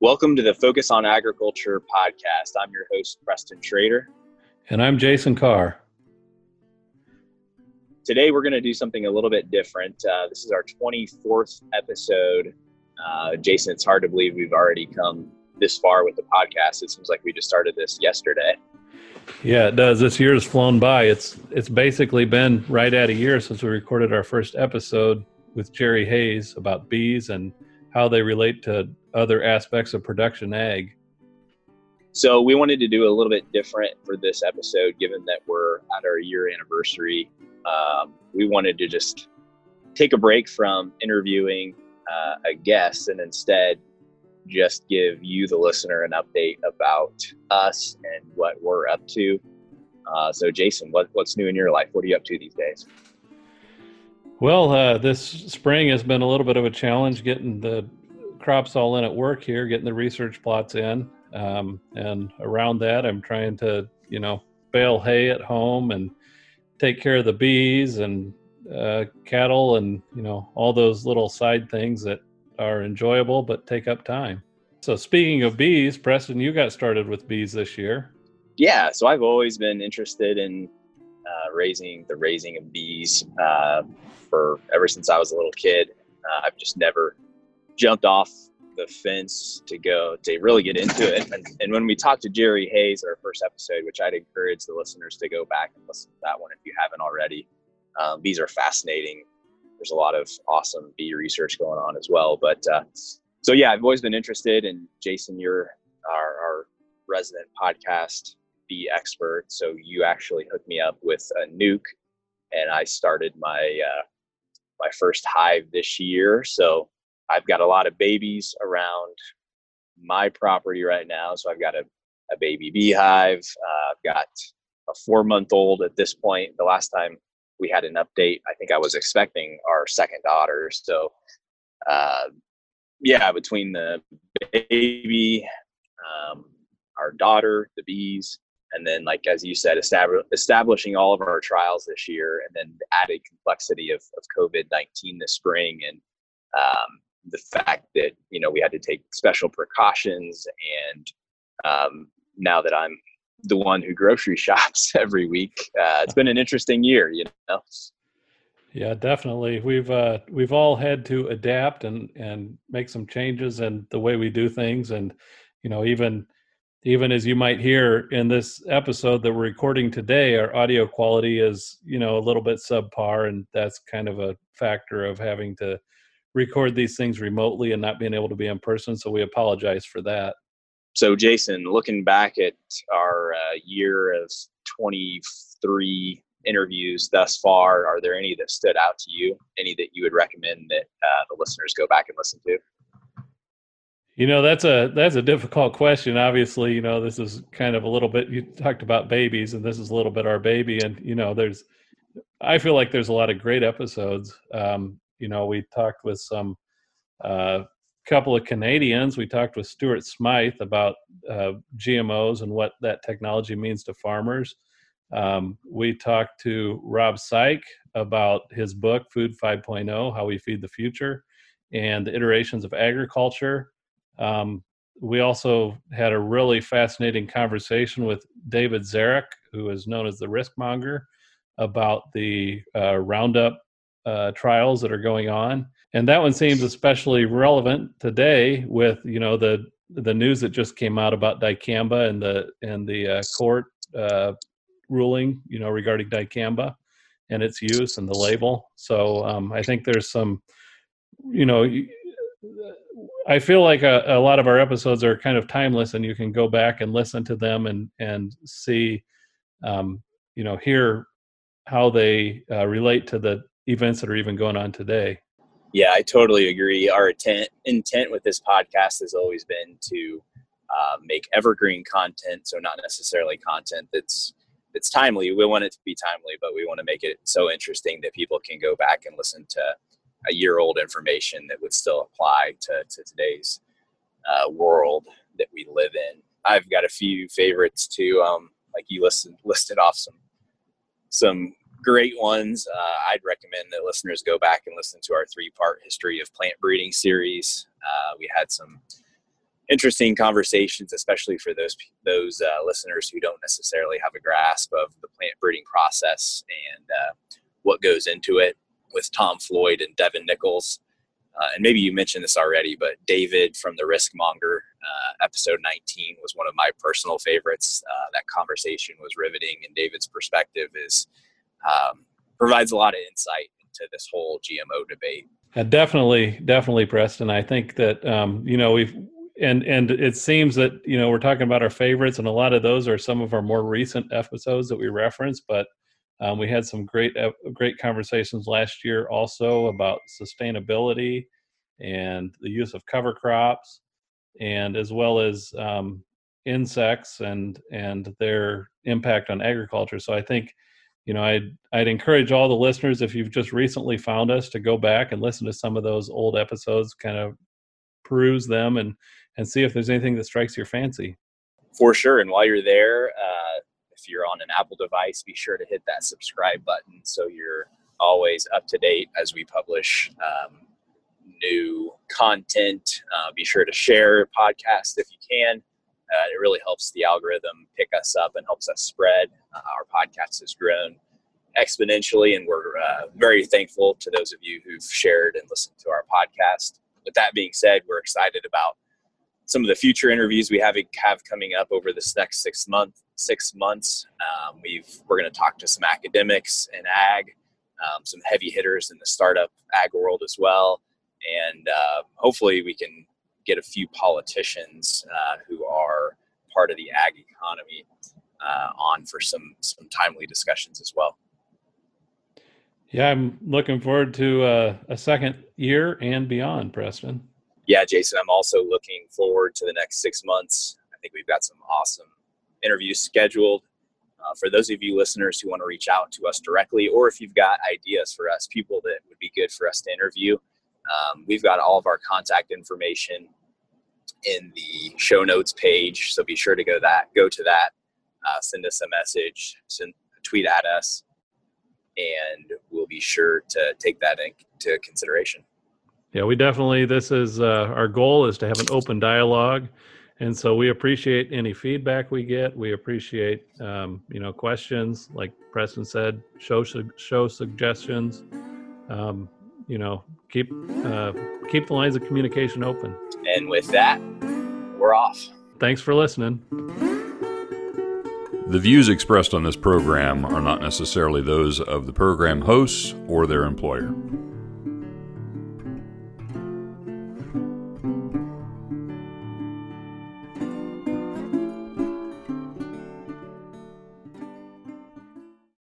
Welcome to the Focus on Agriculture podcast. I'm your host, Preston Schrader. And I'm Jason Carr. Today, we're going to do something a little bit different. Uh, this is our 24th episode. Uh, Jason, it's hard to believe we've already come this far with the podcast. It seems like we just started this yesterday. Yeah, it does. This year has flown by. It's it's basically been right at a year since we recorded our first episode with Jerry Hayes about bees and how they relate to other aspects of production ag. So we wanted to do a little bit different for this episode, given that we're at our year anniversary. Um, we wanted to just take a break from interviewing uh, a guest and instead just give you, the listener, an update about us and what we're up to. Uh, so, Jason, what, what's new in your life? What are you up to these days? Well, uh, this spring has been a little bit of a challenge getting the crops all in at work here, getting the research plots in. Um, and around that, I'm trying to, you know, bale hay at home and take care of the bees and uh, cattle and, you know, all those little side things that are enjoyable but take up time. So, speaking of bees, Preston, you got started with bees this year. Yeah, so I've always been interested in uh, raising the raising of bees uh, for ever since I was a little kid. Uh, I've just never jumped off the fence to go to really get into it. And, and, when we talked to Jerry Hayes, our first episode, which I'd encourage the listeners to go back and listen to that one if you haven't already. Um, bees are fascinating. There's a lot of awesome bee research going on as well. But uh, so yeah, I've always been interested. And Jason, you're our, our resident podcast bee expert, so you actually hooked me up with a nuc, and I started my uh, my first hive this year. So I've got a lot of babies around my property right now. So I've got a, a baby beehive. Uh, I've got a four month old at this point. The last time we had an update, I think I was expecting our second daughter. So, uh, yeah, between the baby, um, our daughter, the bees, and then like as you said establish, establishing all of our trials this year and then the added complexity of, of covid-19 this spring and um, the fact that you know we had to take special precautions and um, now that i'm the one who grocery shops every week uh, it's been an interesting year you know? Yeah definitely. We've uh, we've all had to adapt and and make some changes in the way we do things and you know even even as you might hear in this episode that we're recording today our audio quality is you know a little bit subpar and that's kind of a factor of having to record these things remotely and not being able to be in person so we apologize for that so jason looking back at our uh, year of 23 interviews thus far are there any that stood out to you any that you would recommend that uh, the listeners go back and listen to you know, that's a that's a difficult question. Obviously, you know, this is kind of a little bit you talked about babies and this is a little bit our baby and you know, there's I feel like there's a lot of great episodes. Um, you know, we talked with some uh couple of Canadians. We talked with Stuart Smyth about uh, GMOs and what that technology means to farmers. Um, we talked to Rob Saik about his book, Food 5.0 How We Feed the Future, and the iterations of agriculture. Um, we also had a really fascinating conversation with David Zaruk, who is known as the risk monger, about the uh, Roundup uh, trials that are going on. And that one seems especially relevant today with you know the the news that just came out about dicamba and the and the uh, court uh, ruling you know regarding dicamba and its use and the label. So um, I think there's some you know I feel like a, a, lot of our episodes are kind of timeless, and you can go back and listen to them and and see, um, you know, hear how they uh, relate to the events that are even going on today. Yeah, I totally agree. Our intent intent with this podcast has always been to uh, make evergreen content, so not necessarily content that's that's timely. We want it to be timely, but we want to make it so interesting that people can go back and listen to a year old information that would still apply to, to today's uh, world that we live in. I've got a few favorites too. Um, like you listed listed off some some great ones. Uh, I'd recommend that listeners go back and listen to our three part history of plant breeding series. Uh, we had some interesting conversations, especially for those those uh, listeners who don't necessarily have a grasp of the plant breeding process and uh, what goes into it. With Tom Floyd and Devin Nichols, uh, and maybe you mentioned this already, but David from the Risk Monger uh, episode 19 was one of my personal favorites. That conversation was riveting, and David's perspective is um, provides a lot of insight into this whole GMO debate. Definitely, definitely, Preston. I think that um, you know we've and and it seems that you know we're talking about our favorites, and a lot of those are some of our more recent episodes that we reference. But um, we had some great great conversations last year also about sustainability and the use of cover crops, and as well as um, insects and and their impact on agriculture. So I think you know I'd I'd encourage all the listeners if you've just recently found us to go back and listen to some of those old episodes, kind of peruse them and and see if there's anything that strikes your fancy. For sure. And while you're there, uh, if you're on an Apple device, be sure to hit that subscribe button so you're always up to date as we publish um, new content. Uh, be sure to share podcast if you can. Uh, it really helps the algorithm pick us up and helps us spread. Uh, our podcast has grown exponentially, and we're uh, very thankful to those of you who've shared and listened to our podcast. With that being said, we're excited about some of the future interviews we have have coming up over this next six month six months. Um, we've we're going to talk to some academics in ag, um, some heavy hitters in the startup ag world as well, and uh, hopefully we can get a few politicians uh, who are part of the ag economy uh, on for some some timely discussions as well. Yeah, I'm looking forward to uh, a second year and beyond, Preston yeah, Jason, I'm also looking forward to the next six months. I think we've got some awesome interviews scheduled. Uh, for those of you listeners who want to reach out to us directly, or if you've got ideas for us, people that would be good for us to interview, um, we've got all of our contact information in the show notes page. So be sure to go that go to that, uh, send us a message, send tweet at us, and we'll be sure to take that into consideration. Yeah we definitely this is uh, our goal is to have an open dialogue and so we appreciate any feedback we get. We appreciate um, you know questions. Like preston said show show suggestions. Um, you know keep uh, keep the lines of communication open. And with that we're off. Thanks for listening. The views expressed on this program are not necessarily those of the program hosts or their employer